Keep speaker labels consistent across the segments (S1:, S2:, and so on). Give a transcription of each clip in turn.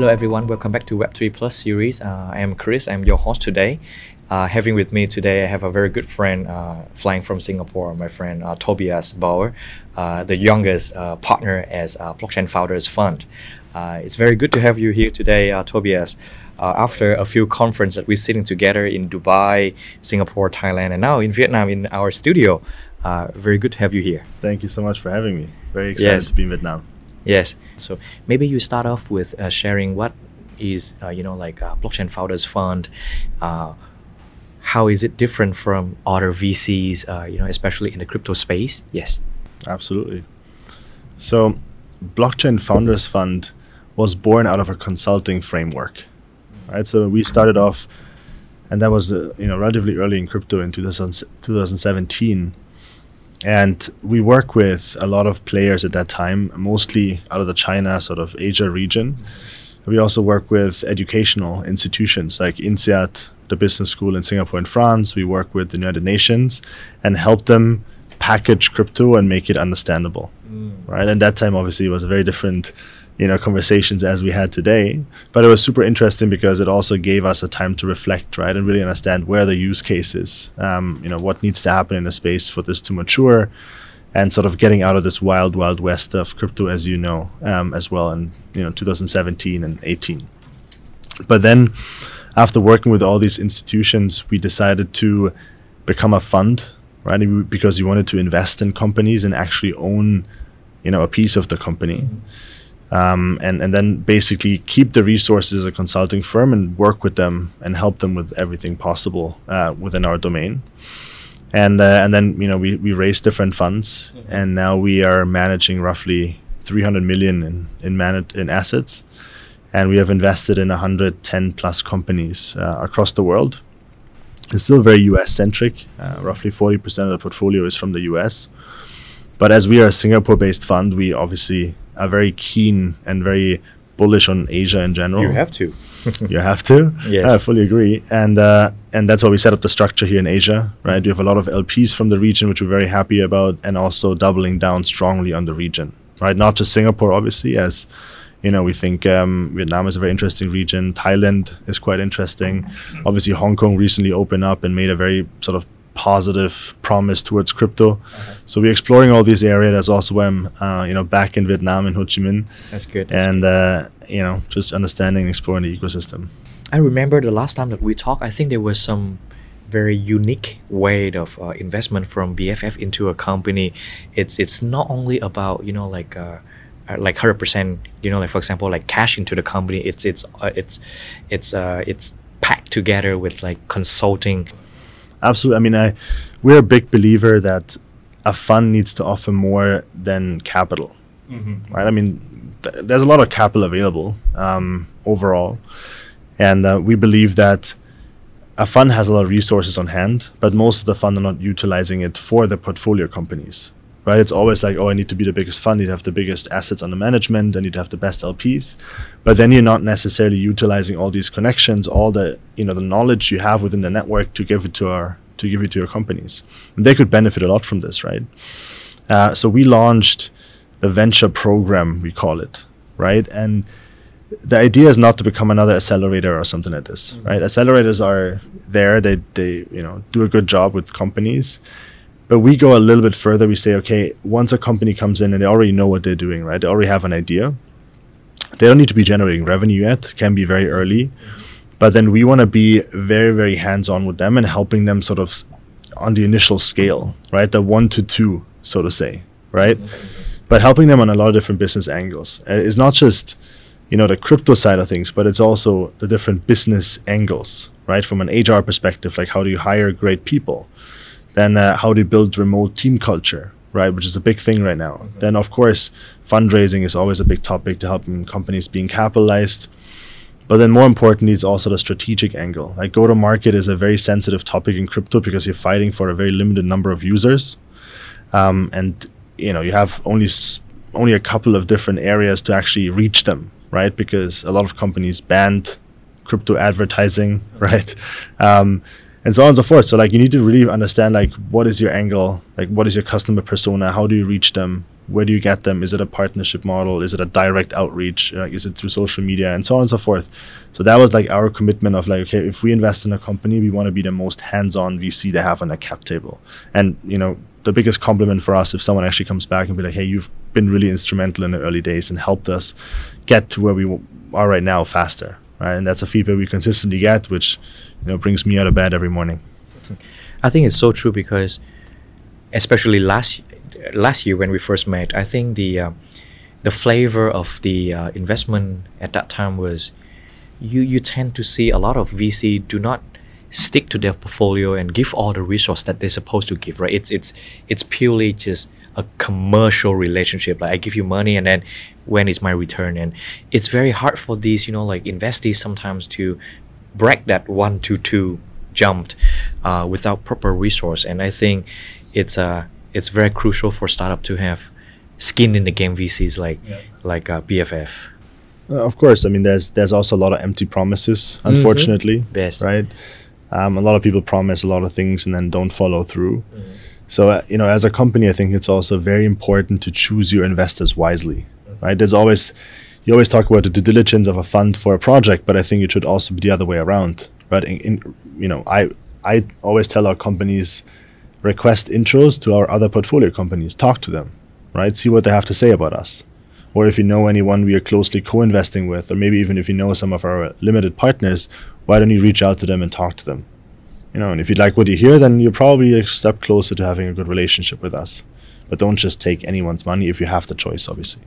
S1: Hello everyone, welcome back to Web3 Plus series. Uh, I am Chris, I'm your host today. Uh, having with me today, I have a very good friend uh, flying from Singapore, my friend uh, Tobias Bauer, uh, the youngest uh, partner as Blockchain Founders Fund. it's very good to have you here today, Tobias. after a few conferences that we're sitting together in Dubai, Singapore, Thailand, and now in Vietnam in our studio. very good to have you here.
S2: Thank you so much for having me. Very excited yes. to be in Vietnam.
S1: Yes. So maybe you start off with uh, sharing what is uh, you know like uh, blockchain founders fund. Uh, how is it different from other VCs? Uh, you know, especially in the crypto space. Yes.
S2: Absolutely. So, blockchain founders fund was born out of a consulting framework, right? So we started off, and that was uh, you know relatively early in crypto in 2000, 2017 and we work with a lot of players at that time, mostly out of the China, sort of Asia region. We also work with educational institutions like INSEAD, the business school in Singapore and France. We work with the United Nations and help them package crypto and make it understandable. Mm. Right. And that time, obviously, was a very different you know conversations as we had today. But it was super interesting because it also gave us a time to reflect right and really understand where the use cases um, you know what needs to happen in a space for this to mature and sort of getting out of this wild wild west of crypto as you know um, as well in you know 2017 and 18 but then after working with all these institutions we decided to become a fund right because we wanted to invest in companies and actually own you know a piece of the company. mm-hmm um, and and then basically keep the resources as a consulting firm and work with them and help them with everything possible uh, within our domain. And uh, and then you know we we raised different funds, mm-hmm. and now we are managing roughly 300 million in in, managed in assets, and we have invested in 110 plus companies uh, across the world. It's still very US centric. Uh, roughly 40% of the portfolio is from the US. But as we are a Singapore based fund, we obviously are very keen and very bullish on Asia in general.
S1: You have to.
S2: you have to.
S1: Yes,
S2: I fully agree. And uh, and that's why we set up the structure here in Asia, right? We have a lot of LPs from the region, which we're very happy about, and also doubling down strongly on the region, right? Not just Singapore, obviously, as you know, we think um, Vietnam is a very interesting region. Thailand is quite interesting. Obviously, Hong Kong recently opened up and made a very sort of positive promise towards crypto. Okay. So we're exploring all these areas. That's also why I'm, uh, you know, back in Vietnam in Ho Chi Minh.
S1: That's good. That's
S2: and uh, you know, just understanding and exploring the ecosystem.
S1: I remember the last time that we talked. I think there was some very unique way of uh, investment from BFF into a company. It's it's not only about you know like. Uh, uh like hundred percent, you know, like for example, like cash into the company. It's it's uh, it's it's uh, it's packed together with like consulting
S2: absolutely. I mean, I we're a big believer that a fund needs to offer more than capital, mm-hmm. right? I mean, th- there's a lot of capital available um, overall, and uh, we believe that a fund has a lot of resources on hand, but most of the fund are not utilizing it for the portfolio companies. Right? It's always like, oh, I need to be the biggest fund, I need to have the biggest assets under management, I need to have the best LPs. But then you're not necessarily utilizing all these connections, all the you know the knowledge you have within the network to give it to our to give it to your companies. And they could benefit a lot from this, right? Uh, so we launched a venture program, we call it, right? And the idea is not to become another accelerator or something like this, mm-hmm. right? Accelerators are there; they they you know do a good job with companies, but we go a little bit further. We say, okay, once a company comes in and they already know what they're doing, right? They already have an idea. They don't need to be generating revenue yet. Can be very early, but then we want to be very very hands on with them and helping them sort of on the initial scale, right? The one to two, so to say, right? But helping them on a lot of different business angles. Uh, it's not just you know the crypto side of things, but it's also the different business angles, right? From an HR perspective, like how do you hire great people? Then uh, how do you build remote team culture, right? Which is a big thing right now. Okay. Then of course fundraising is always a big topic to help companies being capitalized. But then more importantly, it's also the strategic angle. Like go to market is a very sensitive topic in crypto because you're fighting for a very limited number of users, um, and you know you have only s- only a couple of different areas to actually reach them, right? Because a lot of companies banned crypto advertising, right? Um, and so on and so forth. So like you need to really understand like what is your angle, like what is your customer persona, how do you reach them, where do you get them? Is it a partnership model? Is it a direct outreach? Like, is it through social media and so on and so forth? So that was like our commitment of like, okay, if we invest in a company, we want to be the most hands-on VC they have on a cap table. And you know, the biggest compliment for us if someone actually comes back and be like, hey, you've been really instrumental in the early days and helped us get to where we are right now faster. Right? And that's a feedback we consistently get, which you know brings me out of bed every morning.
S1: I think it's so true because, especially last last year when we first met, I think the uh, the flavor of the uh, investment at that time was you you tend to see a lot of VC do not stick to their portfolio and give all the resource that they're supposed to give right? It's it's it's purely just a commercial relationship. Like i give you money and then when is my return? And it's very hard for these you know like investees sometimes to break that one to two jumped uh, without proper resource and i think it's uh it's very crucial for startup to have skin in the game vcs like
S2: Yeah.
S1: like uh, bff
S2: Uh, of course, I mean, there's there's also a lot of empty promises, unfortunately,
S1: Yes.
S2: right? Um, a lot of people promise a lot of things and then don't follow through. So, uh, you know, as a company, I think it's also very important to choose your investors wisely, right? There's always, you always talk about the due diligence of a fund for a project, but I think it should also be the other way around, right? In, in you know, I I always tell our companies, request intros to our other portfolio companies, talk to them, right? See what they have to say about us. Or if you know anyone we are closely co-investing with, or maybe even if you know some of our limited partners, why don't you reach out to them and talk to them? You know, and if you like what you hear, then you're probably a step closer to having a good relationship with us. But don't just take anyone's money if you have the choice, obviously.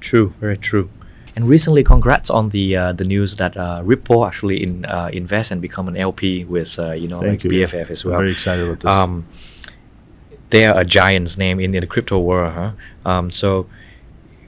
S1: True, very true. And recently, congrats on the uh, the news that uh, Ripple actually in uh, invest and become an LP with uh, you know
S2: Thank
S1: like
S2: you.
S1: BFF as
S2: I'm
S1: well.
S2: very excited about this.
S1: Um, they are a giant's name in, in the crypto world, huh? Um, so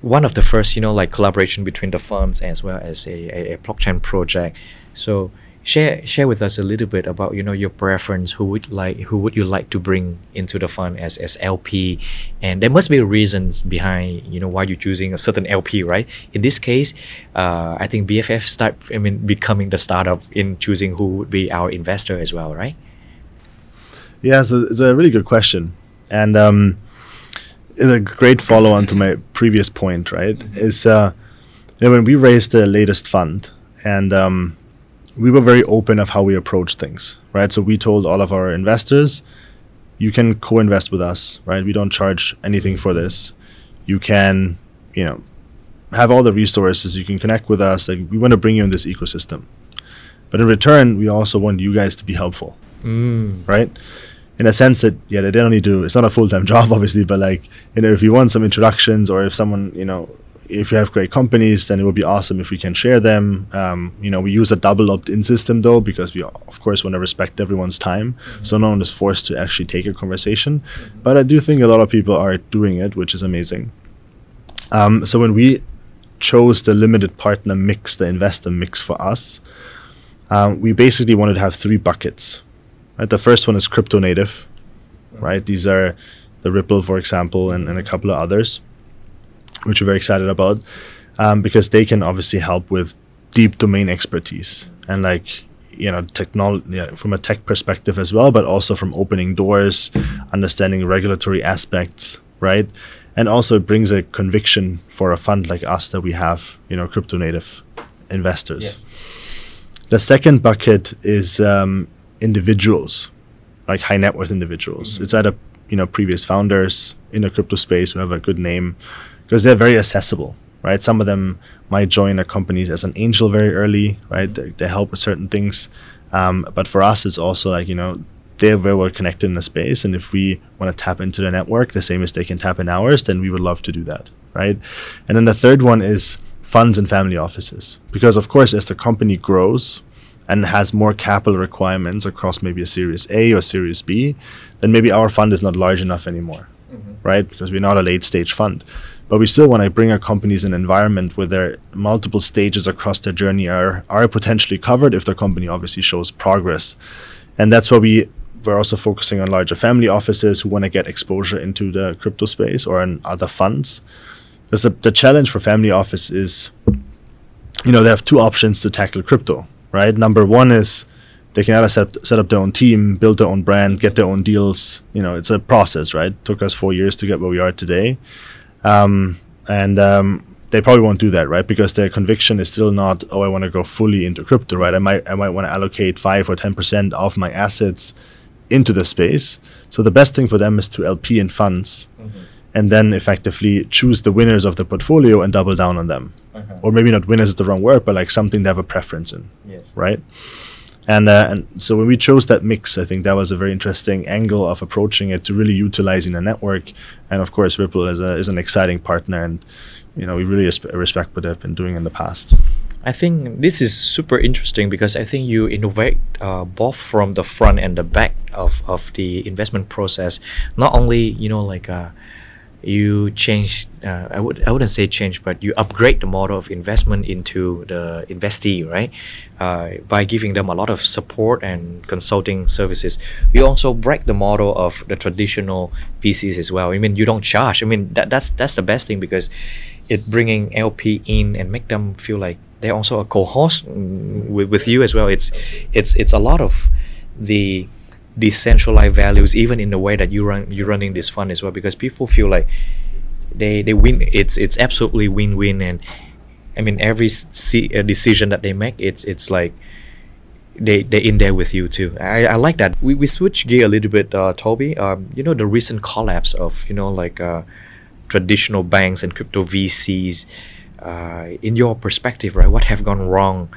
S1: one of the first, you know, like collaboration between the funds as well as a, a, a blockchain project. So share share with us a little bit about you know your preference. Who would like who would you like to bring into the fund as as LP? And there must be reasons behind you know why you're choosing a certain LP, right? In this case, uh, I think BFF start I mean becoming the startup in choosing who would be our investor as well, right?
S2: Yeah, so it's a really good question, and um, it's a great follow-on to my previous point. Right, is uh, when we raised the latest fund, and um, we were very open of how we approach things. Right, so we told all of our investors, you can co-invest with us. Right, we don't charge anything for this. You can, you know, have all the resources. You can connect with us. Like we want to bring you in this ecosystem, but in return, we also want you guys to be helpful
S1: Mm.
S2: right? In a sense that yeah, they don't need to. It's not a full time job, obviously, but like you know, if you want some introductions or if someone you know, if you have great companies, then it would be awesome if we can share them. Um, you know, we use a double opt in system though because we of course want to respect everyone's time, so no one is forced to actually take a conversation. But I do think a lot of people are doing it, which is amazing. Um, so when we chose the limited partner mix, the investor mix for us, um, we basically wanted to have three buckets. Right, the first one is crypto native, right? These are the Ripple, for example, and, and a couple of others, which we're very excited about, um, because they can obviously help with deep domain expertise and like you know technology yeah, from a tech perspective as well, but also from opening doors, understanding regulatory aspects, right? And also it brings a conviction for a fund like us that we have you know crypto native investors. The second bucket is um, individuals, like high net worth individuals. It's either you know previous founders in the crypto space who have a good name, because they're very accessible, right? Some of them might join our companies as an angel very early, right? They, they help with certain things, um, but for us, it's also like you know they're very well connected in the space, and if we want to tap into the network the same as they can tap in ours, then we would love to do that, right? And then the third one is funds and family offices, because of course, as the company grows, and has more capital requirements across maybe a Series A or Series B, then maybe our fund is not large enough anymore, right? Because we're not a late stage fund. But we still want to bring our companies an environment where their multiple stages across their journey are, are potentially covered if their company obviously shows progress. And that's why we we're also focusing on larger family offices who want to get exposure into the crypto space or in other funds. The, challenge for family office is, you know, they have two options to tackle crypto right? Number one is they can either set, set up their own team, build their own brand, get their own deals. You know, it's a process, right? took us four years to get where we are today. Um, and um, they probably won't do that, right? Because their conviction is still not, oh, I want to go fully into crypto, right? I might I might want to allocate five or ten percent of my assets into the space. So the best thing for them is to LP in funds, mm-hmm. and then effectively choose the winners of the portfolio and double down on them, uh-huh. or maybe not winners is the wrong word, but like something they have a preference in, yes. right? And uh, and so when we chose that mix, I think that was a very interesting angle of approaching it to really utilizing the network, and of course Ripple is a is an exciting partner and you know we really respect what they've been doing in the past.
S1: I think this is super interesting because I think you innovate uh, both from the front and the back of, of the investment process. Not only you know like uh, you change uh, I would I wouldn't say change but you upgrade the model of investment into the investee right? Uh, by giving them a lot of support and consulting services. You also break the model of the traditional VCs as well. I mean you don't charge. I mean that, that's that's the best thing because it bringing LP in and make them feel like they're also a co-host with, with you as well. It's it's it's a lot of the decentralized values even in the way that you run you're running this fund as well because people feel like they they win it's it's absolutely win-win and I mean every c- uh, decision that they make it's it's like they they in there with you too. I, I like that. We, we switch gear a little bit, uh, Toby. Um, you know the recent collapse of you know like uh, traditional banks and crypto VCs. Uh, in your perspective, right? What have gone wrong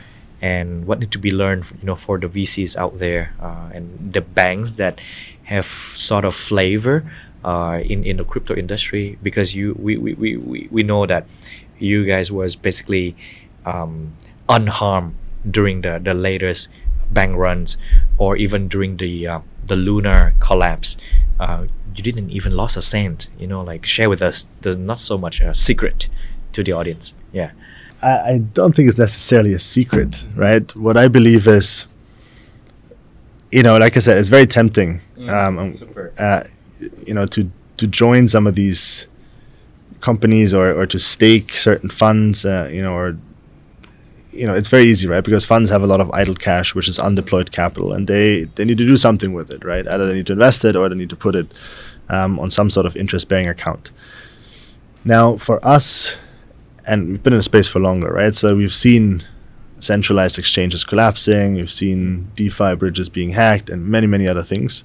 S1: and what need to be learned you know for the VCs out there uh, and the banks that have sort of flavor uh, in in the crypto industry because you we, we, we, we know that you guys was basically um, unharmed during the the latest bank runs or even during the uh, the Luna collapse. Uh, you didn't even lost a cent you know like share with us there's not so much a secret to the audience. Yeah
S2: I, I don't think it's necessarily a secret, right? What I believe is, you know, like I said, it's very tempting, mm, um, uh, you know, to to join some of these companies or, or to stake certain funds, uh, you know, or you know, it's very easy, right? Because funds have a lot of idle cash, which is undeployed capital, and they they need to do something with it, right? Either they need to invest it or they need to put it um, on some sort of interest-bearing account. Now, for us, and we've been in space for longer, right? So we've seen centralized exchanges collapsing, we've seen DeFi bridges being hacked, and many, many other things.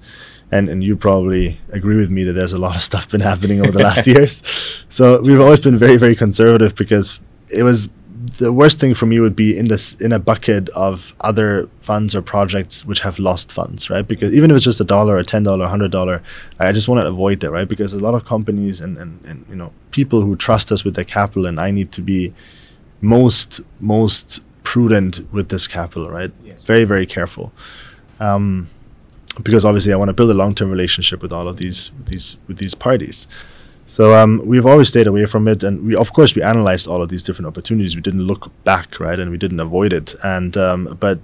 S2: And and you probably agree with me that there's a lot of stuff been happening over the last years. So we've always been very, very conservative because it was the worst thing for me would be in this in a bucket of other funds or projects which have lost funds, right? Because even if it's just a dollar, a ten dollar, hundred dollar, I just want to avoid that, right? Because a lot of companies and, and, and you know people who trust us with their capital, and I need to be most most prudent with this capital, right? Yes. Very very careful. Um, because obviously I want to build a long term relationship with all of these these with these parties. So um, we've always stayed away from it, and we of course we analyzed all of these different opportunities. We didn't look back, right, and we didn't avoid it. And um, but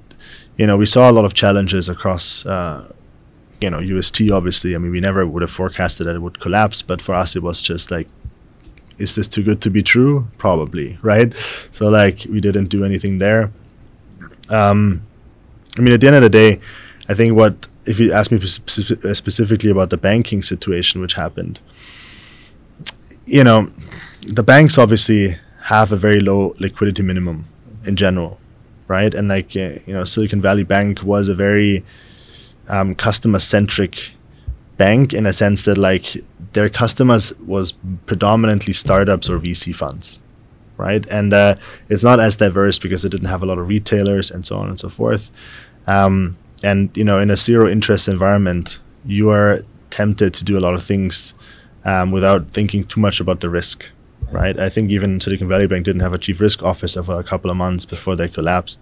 S2: you know we saw a lot of challenges across. Uh, you know UST obviously. I mean we never would have forecasted that it would collapse, but for us it was just like is this too good to be true? Probably, right? So like we didn't do anything there. Um, I mean, at the end of the day, I think what if you ask me specifically about the banking situation which happened, you know, the banks obviously have a very low liquidity minimum in general, right? And like uh, you know, Silicon Valley Bank was a very um, customer centric bank in a sense that like their customers was predominantly startups or VC funds, right? And uh, it's not as diverse because it didn't have a lot of retailers and so on and so forth. Um, and you know, in a zero interest environment, you are tempted to do a lot of things um, without thinking too much about the risk, right? I think even Silicon Valley Bank didn't have a chief risk officer for a couple of months before they collapsed.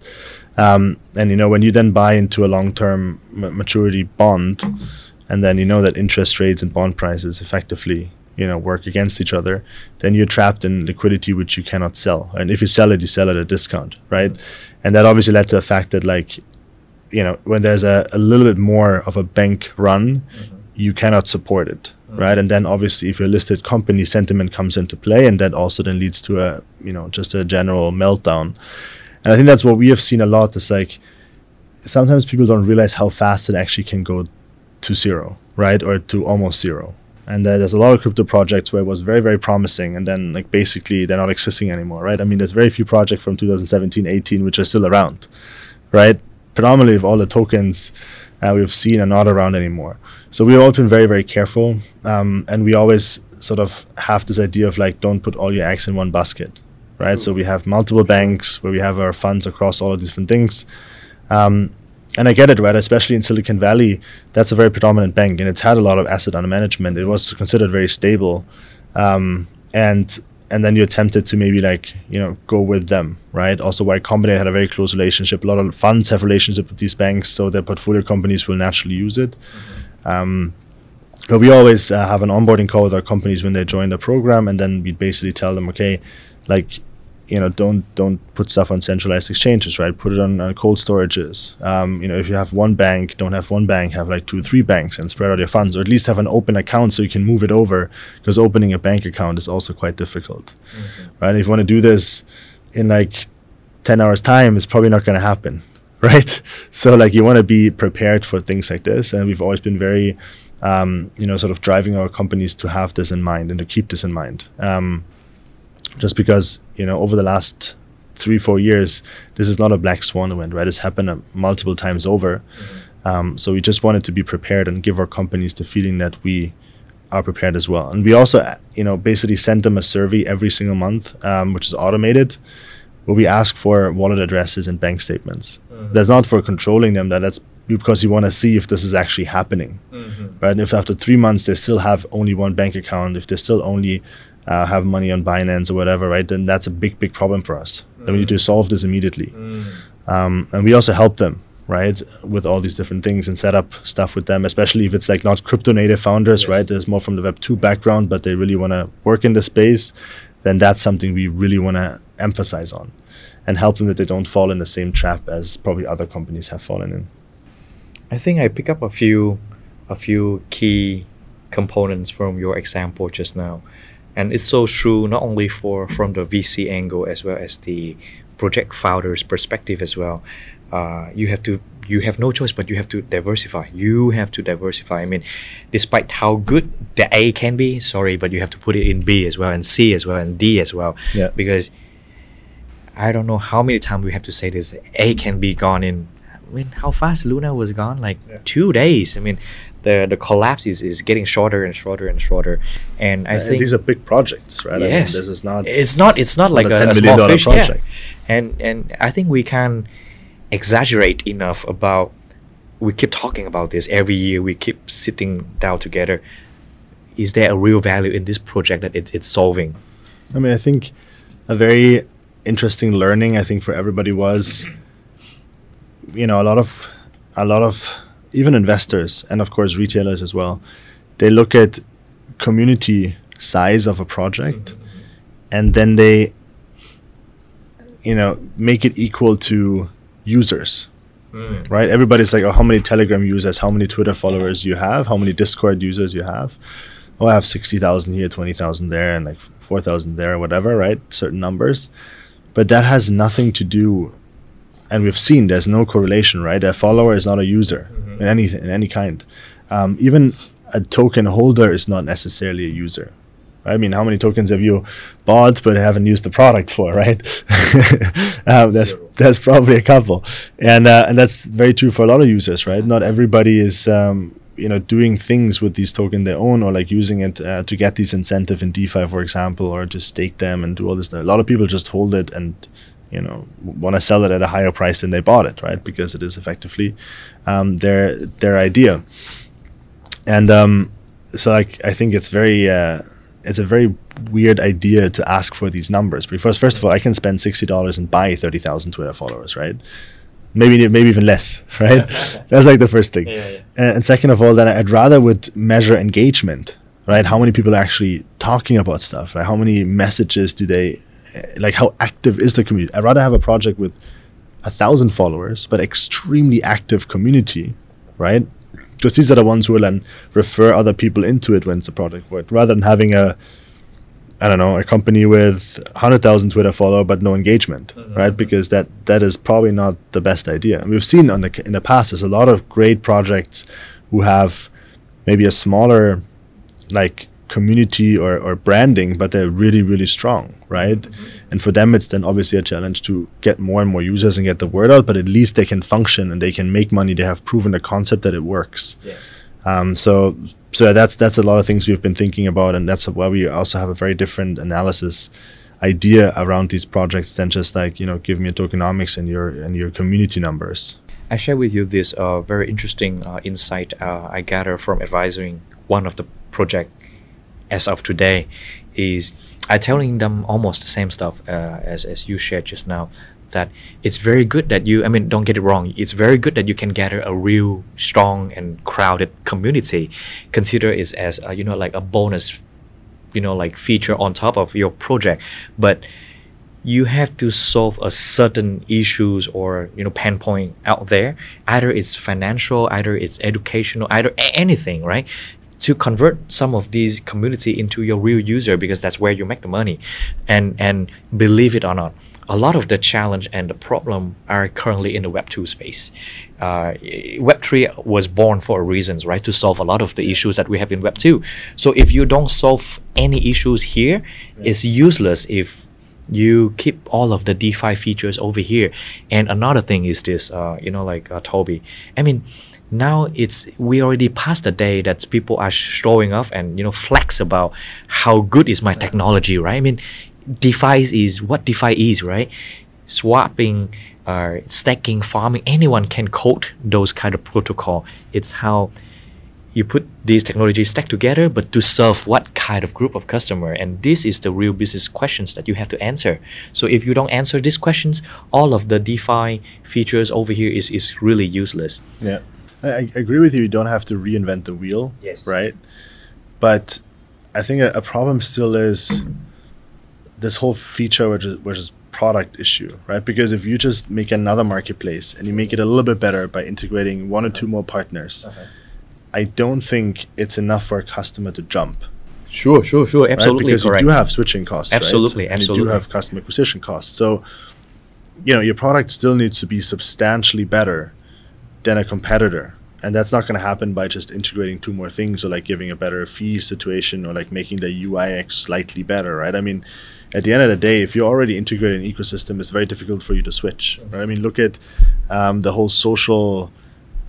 S2: Um, and you know, when you then buy into a long-term m- maturity bond, and then you know that interest rates and bond prices effectively you know work against each other then you're trapped in liquidity which you cannot sell and if you sell it you sell it at a discount right and that obviously led to the fact that like you know when there's a, a little bit more of a bank run mm-hmm. you cannot support it right? And then obviously, if you're a listed company, sentiment comes into play, and that also then leads to a you know just a general meltdown. And I think that's what we have seen a lot. Is like sometimes people don't realize how fast it actually can go to zero, right, or to almost zero. and uh, there's a lot of crypto projects where it was very very promising and then like basically they're not existing anymore right i mean there's very few projects from 2017 18 which are still around right predominantly of all the tokens uh, we've seen are not around anymore so we've all been very very careful um, and we always sort of have this idea of like don't put all your eggs in one basket right so we have multiple banks where we have our funds across all of these different things um, and I get it, right? Especially in Silicon Valley, that's a very predominant bank, and it's had a lot of asset under management. It was considered very stable, um, and and then you're tempted to maybe like you know go with them, right? Also, Y Combinator had a very close relationship. A lot of funds have relationship with these banks, so their portfolio companies will naturally use it. Mm-hmm. Um, but we always uh, have an onboarding call with our companies when they join the program, and then we basically tell them, okay, like you know don't don't put stuff on centralized exchanges right? Put it on, on cold storages. Um, you know if you have one bank don't have one bank have like two three banks and spread out your funds or at least have an open account so you can move it over because opening a bank account is also quite difficult mm-hmm. right? If you want to do this in like 10 hours time it's probably not going to happen right? So like you want to be prepared for things like this and we've always been very um, you know sort of driving our companies to have this in mind and to keep this in mind. Um, just because you know over the last three four years this is not a black swan event right it's happened uh, multiple times over mm-hmm. um, so we just wanted to be prepared and give our companies the feeling that we are prepared as well and we also uh, you know basically send them a survey every single month um, which is automated where we ask for wallet addresses and bank statements mm-hmm. that's not for controlling them that that's because you want to see if this is actually happening mm-hmm. right and if after three months they still have only one bank account if they still only uh, have money on Binance or whatever, right? Then that's a big, big problem for us. Mm. Then we need to solve this immediately. Mm. Um, and we also help them, right, with all these different things and set up stuff with them, especially if it's like not crypto native founders, yes. right? There's more from the Web 2 background, but they really want to work in the space. Then that's something we really want to emphasize on and help them that they don't fall in the same trap as probably other companies have fallen in.
S1: I think I pick up a few a few key components from your example just now and it's so true not only for from the VC angle as well as the project founders perspective as well. Uh, you have to you have no choice but you have to diversify. You have to diversify. I mean, despite how good the A can be, sorry, but you have to put it in B as well and C as well and D as well.
S2: Yeah.
S1: Because I don't know how many times we have to say this. A can be gone in. I mean, how fast Luna was gone? Like yeah. two days. I mean, the the collapse is, is getting shorter and shorter and shorter. And I think
S2: these are big projects, right?
S1: Yes, I mean,
S2: this is not.
S1: It's not. It's not it's like not a, a, a small fish. Project. Yeah. And and I think we can exaggerate enough about. We keep talking about this every year. We keep sitting down together. Is there a real value in this project that it, it's solving?
S2: I mean, I think a very interesting learning. I think for everybody was, you know, a lot of a lot of even investors and of course retailers as well, they look at community size of a project mm-hmm. and then they you know make it equal to users mm. right? Everybody's like oh how many telegram users? How many twitter followers you have? How many discord users you have? Oh i have 60000 here 20000 there and like 4000 there whatever right? Certain numbers. But that has nothing to do and we've seen there's no correlation right a follower is not a user mm-hmm in any in any kind. Um, even a token holder is not necessarily a user. I mean, how many tokens have you bought but haven't used the product for, right? um, that's that's probably a couple, and uh, and that's very true for a lot of users, right? Not everybody is um, you know doing things with these tokens they own or like using it uh, to get these incentive in DeFi, for example, or to stake them and do all this. A lot of people just hold it and you know want to sell it at a higher price than they bought it, right? Because it is effectively um, their their idea. And um, so, like, I think it's very uh, it's a very weird idea to ask for these numbers because first of all, I can spend sixty dollars and buy thirty thousand Twitter followers, right? Maybe maybe even less, right? That's like the first thing. Yeah, yeah. And, and second of all, then I'd rather would measure engagement, right? How many people are actually talking about stuff? Right? How many messages do they like how active is the community? I'd rather have a project with a thousand followers, but extremely active community, right? Because these are the ones who will then refer other people into it once the product works, rather than having a, I don't know, a company with hundred thousand Twitter follower but no engagement, mm-hmm. right? Because that that is probably not the best idea. And we've seen on the in the past there's a lot of great projects who have maybe a smaller like community or, or branding, but they're really, really strong, right? And for them, it's then obviously a challenge to get more and more users and get the word out, but at least they can function and they can make money. They have proven the concept that it works.
S1: Yes.
S2: Um, so, so that's that's a lot of things we've been thinking about, and that's why we also have a very different analysis idea around these projects than just like you know give me a tokenomics and your and your community numbers.
S1: I share with you this uh, very interesting uh, insight uh, I gather from advising one of the project as of today is I telling them almost the same stuff uh, as as you shared just now that it's very good that you I mean don't get it wrong it's very good that you can gather a real strong and crowded community. Consider it as uh, you know like a bonus you know like feature on top of your project. But you have to solve a certain issues or you know pain point out there. Either it's financial either it's educational either a- anything right to convert some of these community into your real user because that's where you make the money and and believe it or not a lot of the challenge and the problem are currently in the web 2 space. Uh, web 3 was born for reasons right? To solve a lot of the issues that we have in web 2 so if you don't solve any issues here it's useless if you keep all of the DeFi features over here. And another thing is this, uh, you know, like uh, Toby. I mean, now it's we already passed the day that people are showing off and you know flex about how good is my technology, right? I mean, DeFi is what DeFi is, right? Swapping, uh, staking, farming. Anyone can code those kind of protocol. It's how you put these technologies stack together, but to serve what kind of group of customer? And this is the real business questions that you have to answer. So if you don't answer these questions, all of the DeFi features over here is, is really useless.
S2: Yeah, I, I agree with you. You don't have to reinvent the wheel.
S1: Yes.
S2: Right. But I think a, a problem still is this whole feature, which is which is product issue, right? Because if you just make another marketplace and you make it a little bit better by integrating one or two more partners, uh-huh. I don't think it's enough for a customer to jump.
S1: Sure, sure, sure.
S2: right?
S1: Absolutely
S2: because
S1: correct.
S2: you do have switching costs, right?
S1: Absolutely,
S2: and you do have customer acquisition costs. So, you know, your product still needs to be substantially better than a competitor, and that's not going to happen by just integrating two more things or like giving a better fee situation or like making the UIX slightly better, right? I mean, at the end of the day, if you're already integrate an ecosystem, it's very difficult for you to switch. Right? I mean, look at um, the whole social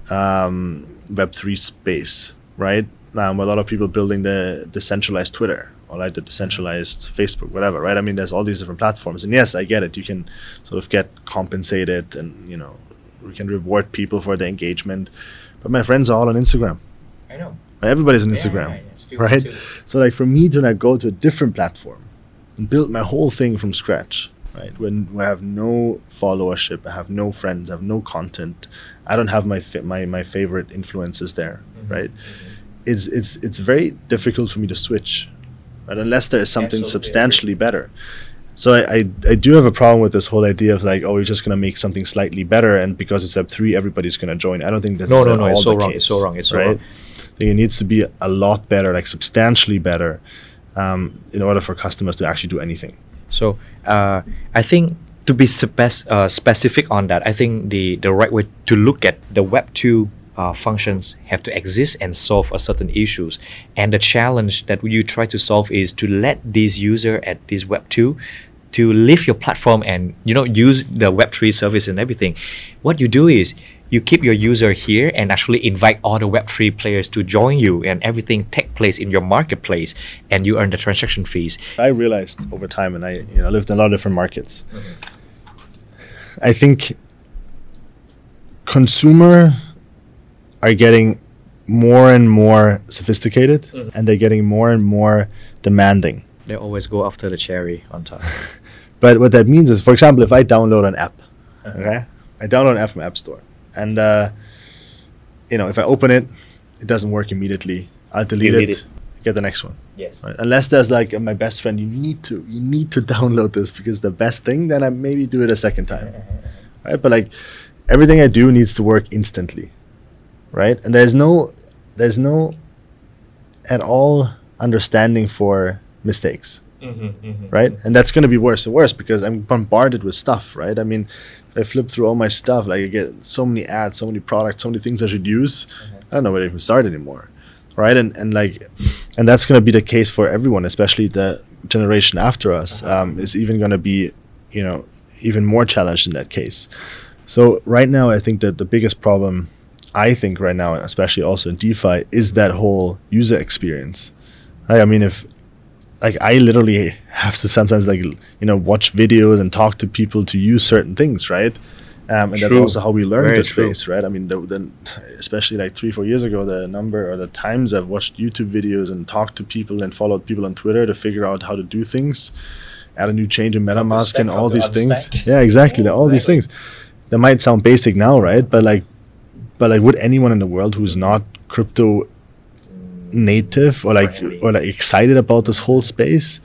S2: um, Web three space, right? Um, a lot of people building the decentralized Twitter or like the decentralized Facebook, whatever, right? I mean, there's all these different platforms, and yes, I get it. You can sort of get compensated, and you know, we can reward people for the engagement. But my friends are all on Instagram.
S1: I know.
S2: Everybody's on
S1: Yeah,
S2: Instagram,
S1: yeah, yeah,
S2: right? So like for me to like go to a different platform and build my whole thing from scratch, right? When I have no followership, I have no friends, I have no content, I don't have my fa- my my favorite influences there,
S1: Mm-hmm.
S2: right? It's it's it's very difficult for me to switch, right? Unless there is something
S1: Absolutely
S2: substantially better. So I, I I do have a problem with this whole idea of like, oh, we're just gonna make something slightly better, and because it's Web three, everybody's gonna join. I don't think that's
S1: No, no, no, it's so wrong,
S2: case,
S1: it's so wrong, it's so
S2: right?
S1: wrong.
S2: I think it needs to be a lot better, like substantially better, um, in order for customers to actually do anything.
S1: So uh, I think to be spec- uh, specific on that, I think the, the right way to look at the Web two uh, functions have to exist and solve a certain issues. And the challenge that you try to solve is to let these user at this Web two to leave your platform and you know use the Web3 service and everything. What you do is you keep your user here and actually invite all the Web3 players to join you, and everything take place in your marketplace, and you earn the transaction fees.
S2: I realized over time, and I you know lived in a lot of different markets. I think consumer are getting more and more sophisticated, and they're getting more and more demanding.
S1: They always go after the cherry on top.
S2: But what that means is, for example, if I download an app, okay, I download an app from App Store, and uh, you know, if I open it, it doesn't work immediately. I'll delete,
S1: Delete
S2: it,
S1: it.
S2: get the next one.
S1: Yes.
S2: Right? Unless there's like uh, my best friend, you need to, you need to download this because the best thing. Then I maybe do it a second time, right? But like everything I do needs to work instantly, right? And there's no, there's no, at all understanding for mistakes mm-hmm, mm-hmm. right? And that's going to be worse and worse because I'm bombarded with stuff, right? I mean, I flip through all my stuff, like I get so many ads, so many products, so many things I should use. Mm-hmm. I don't know where to even start anymore. right? And and like, and that's going to be the case for everyone, especially the generation after us uh-huh. um, is even going to be, you know, even more challenged in that case. So right now, I think that the biggest problem, I think right now, especially also in DeFi, is that whole user experience. Like, I mean, if like I literally have to sometimes like you know watch videos and talk to people to use certain things, right? Um, and that's also how we learned
S1: Very
S2: the
S1: true.
S2: space, right? I mean, the, the, especially like three, four years ago, the number or the times I've watched YouTube videos and talked to people and followed people on Twitter to figure out how to do things, add a new chain to MetaMask
S1: stack,
S2: and all these things.
S1: unstack.
S2: Yeah, exactly. all these things. That might sound basic now, right? But like, but like, would anyone in the world who's not crypto native or like or like excited about this whole space?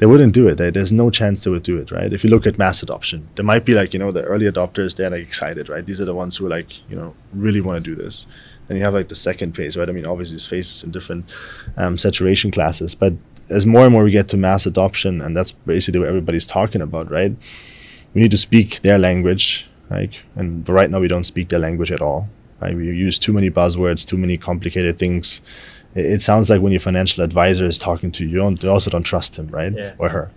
S2: they wouldn't do it. They, there's no chance they would do it, right? If you look at mass adoption, there might be like you know the early adopters. They're like excited, right? These are the ones who like you know really want to do this. Then you have like the second phase, right? I mean, obviously there's phases in different um, saturation classes, but as more and more we get to mass adoption, and that's basically what everybody's talking about, right? We need to speak their language, like, and right now we don't speak their language at all. Right? We use too many buzzwords, too many complicated things it, it sounds like when your financial advisor is talking to you, you, also don't trust him, right?
S1: Yeah.
S2: Or her.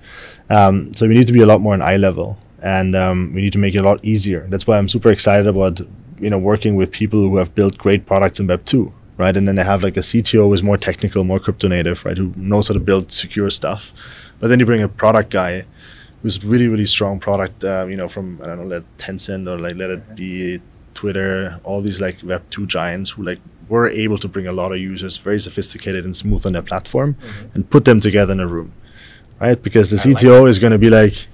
S2: Um, so we need to be a lot more on eye level, and um, we need to make it a lot easier. That's why I'm super excited about you know working with people who have built great products in Web two, right? And then they have like a CTO who's more technical, more crypto native, right? Who knows how to build secure stuff. But then you bring a product guy who's really really strong product, uh, you know, from I don't know, let Tencent or like let it be Twitter, all these like Web two giants who like were able to bring a lot of users, very sophisticated and smooth on their platform, mm-hmm. and put them together in a room, right? Because the
S1: I like
S2: CTO is going to be like,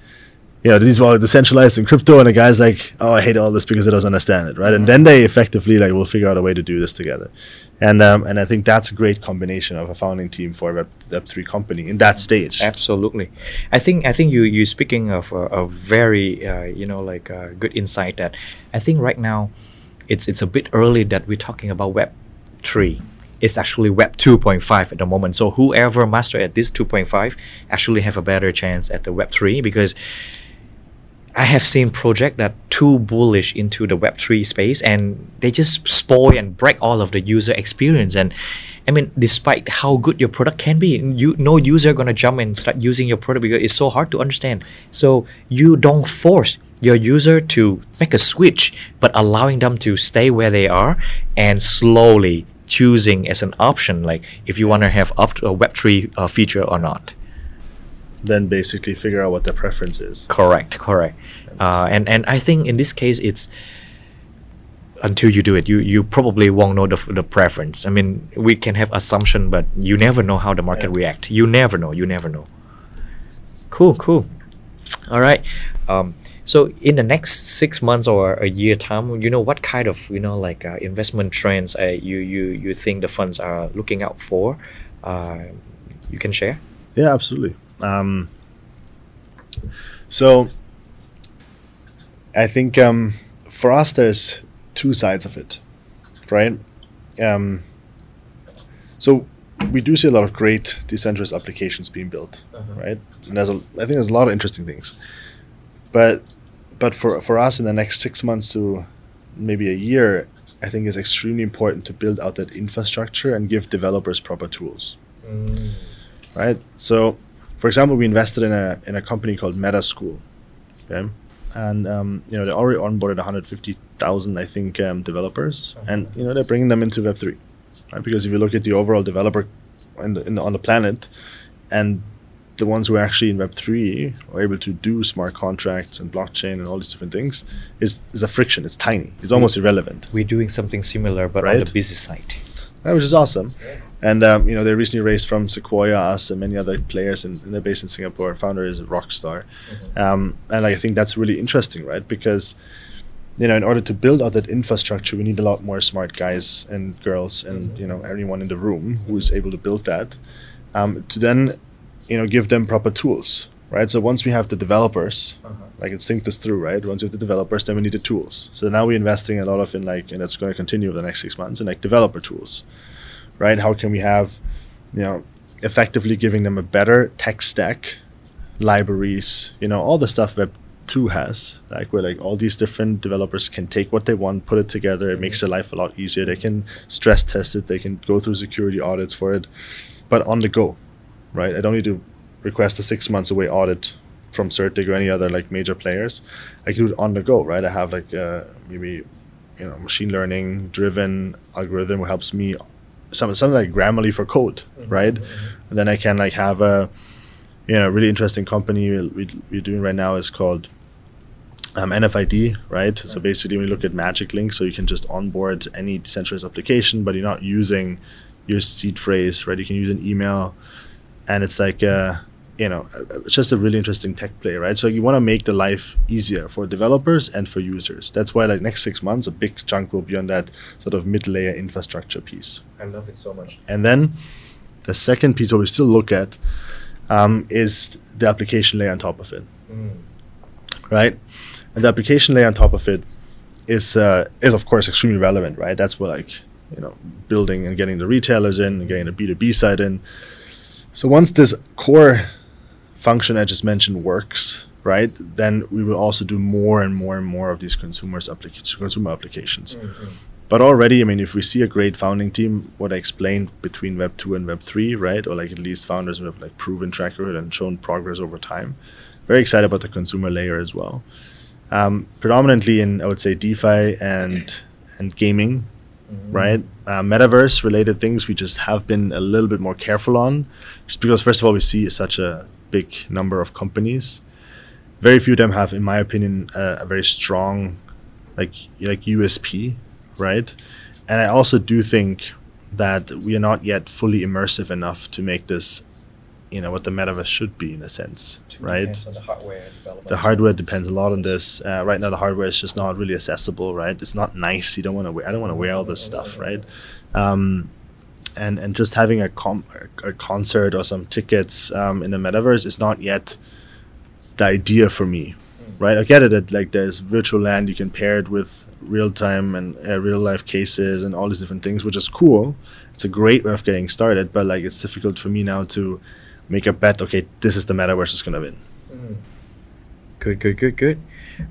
S2: yeah, these are decentralized in crypto, and the guy's like, oh, I hate all this because it doesn't understand it, right? And then they effectively like will figure out a way to do this together, and um, and I think that's a great combination of a founding team for a Web Web three company in that stage.
S1: Absolutely, I think I think you you speaking of a, a very uh, you know like uh, good insight that I think right now it's it's a bit early that we're talking about Web three. It's actually Web 2.5 at the moment. So whoever master at this 2.5 actually have a better chance at the Web 3 because I have seen project that too bullish into the Web3 space and they just spoil and break all of the user experience. And I mean, despite how good your product can be, you no user gonna jump and start using your product because it's so hard to understand. So you don't force your user to make a switch, but allowing them to stay where they are and slowly choosing as an option, like if you wanna have a Web3 uh, feature or not.
S2: Then basically figure out what their preference is.
S1: Correct, correct. Uh, and and I think in this case, it's until you do it, you you probably won't know the, the preference. I mean, we can have assumption, but you never know how the market
S2: Yeah.
S1: react. You never know. You never know. Cool, cool. All right. Um, so in the next six months or a year time, you know what kind of you know like uh, investment trends uh, you you you think the funds are looking out for? Uh, you can share.
S2: Yeah, absolutely. Um, so I think um, for us, there's two sides of it, right? Um, so we do see a lot of great decentralized applications being built, right? And there's a, I think there's a lot of interesting things, but but for for us in the next six months to maybe a year, I think it's extremely important to build out that infrastructure and give developers proper tools right? So, for example, we invested in a in a company called Meta School, okay, and um, you know they already onboarded 150,000, I think, um, developers, and you know they're bringing them into Web three, right? Because if you look at the overall developer in the, in the, on the planet, and the ones who are actually in Web three are able to do smart contracts and blockchain and all these different things, is is a friction. It's tiny. It's almost irrelevant.
S1: We're doing something similar, but on
S2: Right.
S1: the business side.
S2: Uh, which is awesome. And um, you know, they recently raised from Sequoia, us, and many other players, and, and they're based in Singapore. Founder is a rock star, um, and like, I think that's really interesting, right? Because you know, in order to build out that infrastructure, we need a lot more smart guys and girls, and you know, everyone in the room who is able to build that. Um, to then, you know, give them proper tools, right? So once we have the developers, like let's think this through, right? Once we have the developers, then we need the tools. So now we're investing a lot of in like, and that's going to continue over the next six months in like developer tools, right? How can we have, you know, effectively giving them a better tech stack, libraries, you know, all the stuff Web Web2 has, like where like all these different developers can take what they want, put it together. It makes their life a lot easier. They can stress test it. They can go through security audits for it, but on the go, right? I don't need to request a six months away audit from CertiK or any other like major players. I can do it on the go, right? I have like uh, maybe you know machine learning driven algorithm who helps me some something like Grammarly for code, mm-hmm. right? Mm-hmm. And then I can like have a you know really interesting company we, we're doing right now is called um, NFID, right? So basically, when you look at Magic Link, so you can just onboard any decentralized application, but you're not using your seed phrase, right? You can use an email, and it's like, uh, you know, it's just a really interesting tech play, right? So you want to make the life easier for developers and for users. That's why, like next six months, a big chunk will be on that sort of mid-layer infrastructure piece.
S1: I love it so much.
S2: And then the second piece, what we still look at, um, is the application layer on top of it, mm. right? And the application layer on top of it is uh, is of course extremely relevant, right? That's what like you know building and getting the retailers in and getting the B two B side in. So once this core function I just mentioned works, right, then we will also do more and more and more of these consumers applica- consumer applications. Mm-hmm. But already, I mean, if we see a great founding team, what I explained between Web two and Web three, right, or like at least founders who have like proven track record and shown progress over time, very excited about the consumer layer as well. Um, predominantly in I would say DeFi and and gaming, mm-hmm. right? Uh, metaverse related things we just have been a little bit more careful on, just because first of all we see such a big number of companies. Very few of them have, in my opinion, a very strong like like USP right? And I also do think that we are not yet fully immersive enough to make this, you know, what the metaverse should be in a sense,
S1: to
S2: right?
S1: The hardware,
S2: the hardware depends a lot on this. Uh, right now, the hardware is just not really accessible, right? It's not nice. You don't want to wear. I don't want to wear all this stuff, right? Um, and and just having a, com- a concert or some tickets um, in the metaverse is not yet the idea for me right? I get it that like there's virtual land, you can pair it with real time and uh, real life cases and all these different things, which is cool. It's a great way of getting started, but like it's difficult for me now to make a bet. Okay, this is the metaverse is gonna win. Mm.
S1: Good, good, good, good.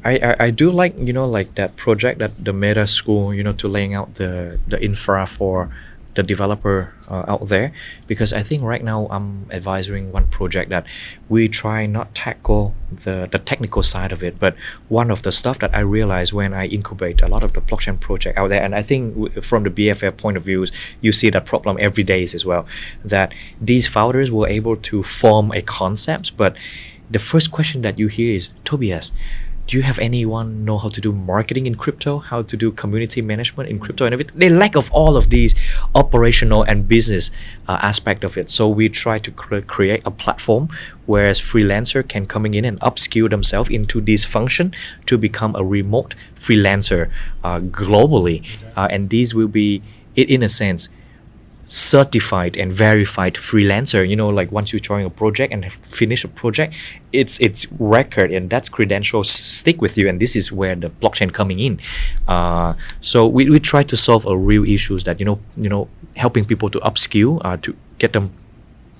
S1: I, I, I do like you know like that project that the Meta School you know to laying out the the infra for the developer uh, out there because I think right now I'm advising one project that we try not tackle the, the technical side of it but one of the stuff that I realize when I incubate a lot of the blockchain project out there and I think w- from the BFF point of views, you see that problem every day as well that these founders were able to form a concept but the first question that you hear is Tobias do you have anyone know how to do marketing in crypto? How to do community management in crypto and everything? They lack of all of these operational and business uh, aspect of it. So we try to cre- create a platform whereas freelancer can coming in and upskill themselves into this function to become a remote freelancer uh, globally. Uh, and these will be it in a sense certified and verified freelancer. You know like once you join a project and finish a project it's it's record and that's credentials stick with you and this is where the blockchain coming in. Uh, so we, we try to solve a real issues that you know you know helping people to upskill uh, to get them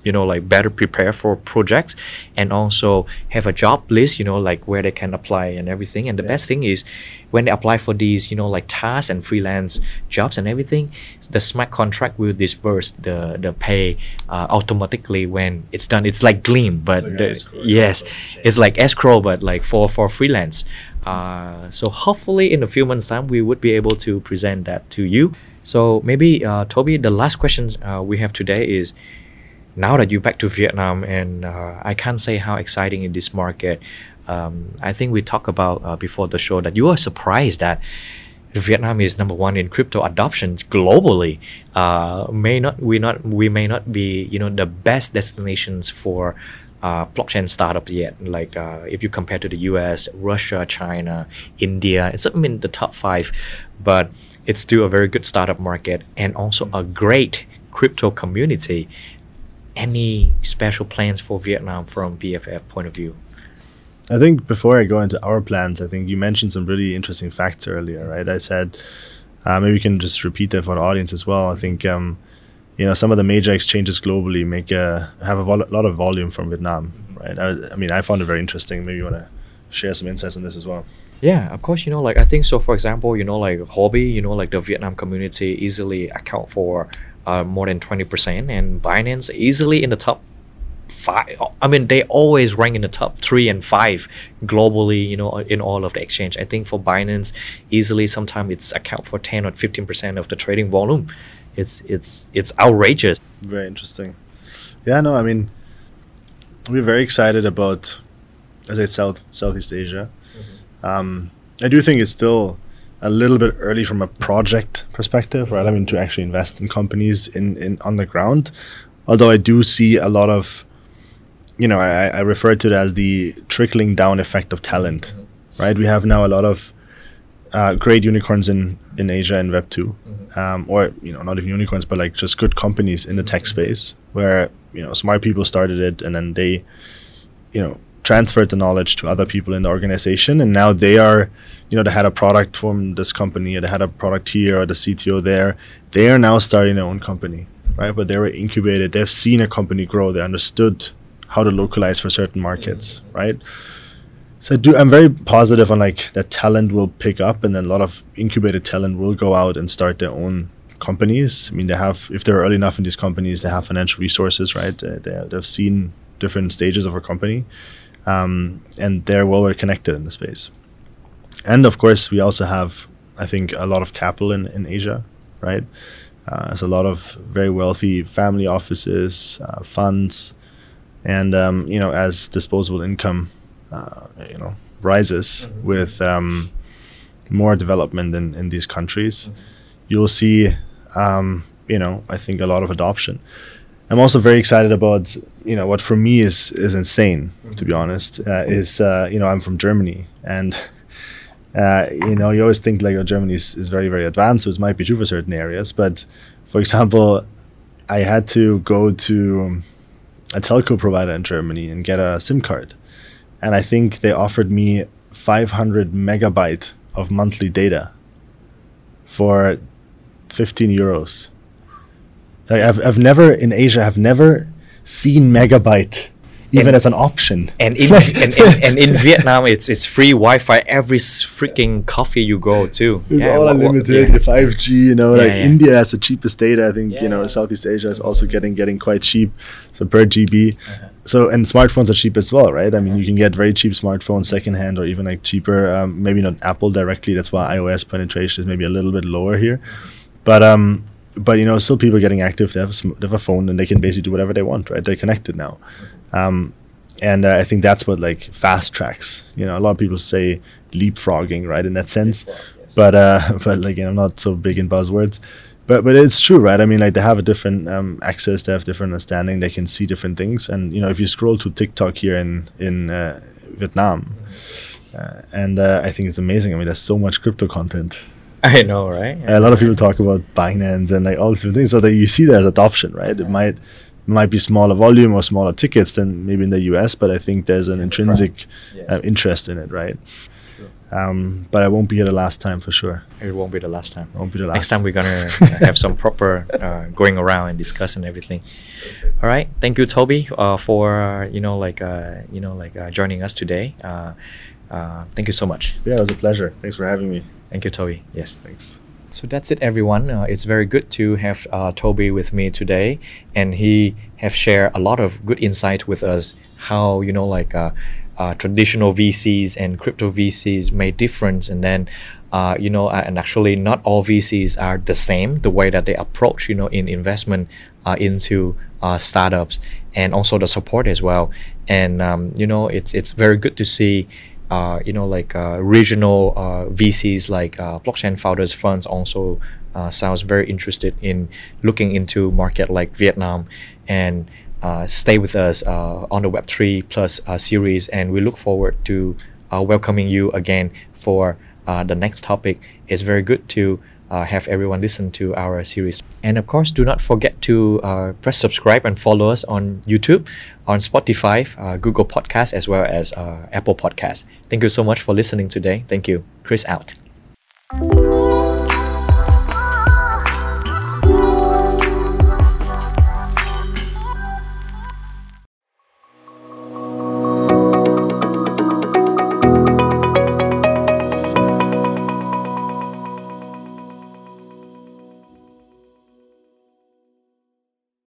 S1: you know like better prepare for projects and also have a job list you know like where they can apply and everything. And the yeah. best thing is when they apply for these you know like tasks and freelance jobs and everything the smart contract will disperse the the pay uh, automatically when it's done. It's like gleam but so the, yes it's like escrow but like for for freelance. Uh, so hopefully in a few months time we would be able to present that to you. So maybe uh, toby the last question uh, we have today is now that you're back to Vietnam, and uh, I can't say how exciting in this market. Um, I think we talked about uh, before the show that you are surprised that Vietnam is number one in crypto adoption globally. Uh, may not we not we may not be you know the best destinations for uh, blockchain startups yet. Like uh, if you compare to the U.S., Russia, China, India, it's in the top five, but it's still a very good startup market and also a great crypto community any special plans for Vietnam from BFF point of view?
S2: I think before I go into our plans, I think you mentioned some really interesting facts earlier, right? I said uh, maybe we can just repeat that for the audience as well. I think um, you know some of the major exchanges globally make a, have a vol- lot of volume from Vietnam, right? I, I, mean, I found it very interesting. Maybe you want to share some insights on this as well.
S1: Yeah, of course. You know, like I think so. For example, you know, like Huobi, you know, like the Vietnam community easily account for uh, more than twenty percent, and Binance easily in the top five. I mean, they always rank in the top three and five globally. You know, in all of the exchange. I think for Binance, easily sometimes it's account for ten or fifteen percent of the trading volume. It's it's it's outrageous.
S2: Very interesting. Yeah, no, I mean, we're very excited about, as I said, South Southeast Asia. Mm-hmm. Um, I do think it's still a little bit early from a project perspective, right? I mean, to actually invest in companies in, in on the ground. Although I do see a lot of, you know, I, I refer to it as the trickling down effect of talent, mm-hmm. right? We have now a lot of uh, great unicorns in, in Asia and Web 2, mm-hmm. um, or, you know, not even unicorns, but like just good companies in the tech space where, you know, smart people started it and then they, you know, transferred the knowledge to other people in the organization and now they are you know they had a product from this company or they had a product here or the cto there. They are now starting their own company right? But they were incubated. They've seen a company grow. They understood how to localize for certain markets right? So I do i'm very positive on like that talent will pick up and then a lot of incubated talent will go out and start their own companies. I mean they have if they're early enough in these companies they have financial resources right? They, they've seen different stages of a company um, and they're well connected in the space. And of course, we also have, I think, a lot of capital in, in Asia, right? Uh, there's a lot of very wealthy family offices, uh, funds, and um, you know, as disposable income, uh, you know, rises mm-hmm. with um, more development in, in these countries, mm-hmm. you'll see, um, you know, I think a lot of adoption. I'm also very excited about you know what for me is is insane to be honest uh, is uh, you know I'm from Germany and uh, you know you always think like oh, Germany is, is very very advanced it might be true for certain areas but for example I had to go to a telco provider in Germany and get a SIM card. And I think they offered me 500 megabyte of monthly data for 15 euros like I've I've never in Asia I've never seen megabyte even and, as an option.
S1: And in and, and, and, in Vietnam, it's it's free Wi-Fi every freaking coffee you go to.
S2: It's yeah, all what, unlimited. What, yeah. Five G, you know, yeah, like India has the cheapest data. I think you know Southeast Asia is also getting getting quite cheap, so per GB. Uh-huh. So and smartphones are cheap as well, right? I mean, you can get very cheap smartphones secondhand or even like cheaper. Um, maybe not Apple directly. That's why iOS penetration is maybe a little bit lower here, but um but you know, still people getting active. They have, a, they have a phone and they can basically do whatever they want, right? They're connected now, um, and uh, I think that's what like fast tracks. You know, a lot of people say leapfrogging, right? In that sense, yes. but uh, but like you know, I'm not so big in buzzwords. But, but it's true, right? I mean, like they have a different um, access, they have different understanding, they can see different things. And you know, if you scroll to TikTok here in in uh, Vietnam, uh, and uh, I think it's amazing. I mean, there's so much crypto content.
S1: I know, right?
S2: A lot of people talk about Binance and like all these things, so that you see there's adoption, right? It might might be smaller volume or smaller tickets than maybe in the US, but I think there's an intrinsic yes. uh, interest in it, right? Um, but I won't be here the last time for sure.
S1: It won't be the last time.
S2: Won't be the last.
S1: Next time we're gonna have some proper uh, going around and discussing everything. All right, thank you, Toby, uh, for you know like uh, you know like uh, joining us today. Uh, thank you so much.
S2: Yeah, it was a pleasure. Thanks for having me.
S1: Thank you, Toby. Yes.
S2: Thanks.
S1: So that's it, everyone. Uh, it's very good to have uh, Toby with me today, and he have shared a lot of good insight with us. How you know, like uh, uh traditional VCs and crypto VCs made difference, and then uh, you know, uh, and actually not all VCs are the same. The way that they approach, you know, in investment into startups, and also the support as well. And um, you know, it's it's very good to see uh, you know, like uh, regional uh, VCs like uh, blockchain founders funds also uh, sounds very interested in looking into market like Vietnam and uh, stay with us on the Web3 Plus series. And we look forward to welcoming you again for the next topic. It's very good to uh, have everyone listen to our series. And of course, do not forget to uh, press subscribe and follow us on YouTube, on Spotify, uh, Google Podcast, as well as uh, Apple Podcast. Thank you so much for listening today. Thank you. Chris out.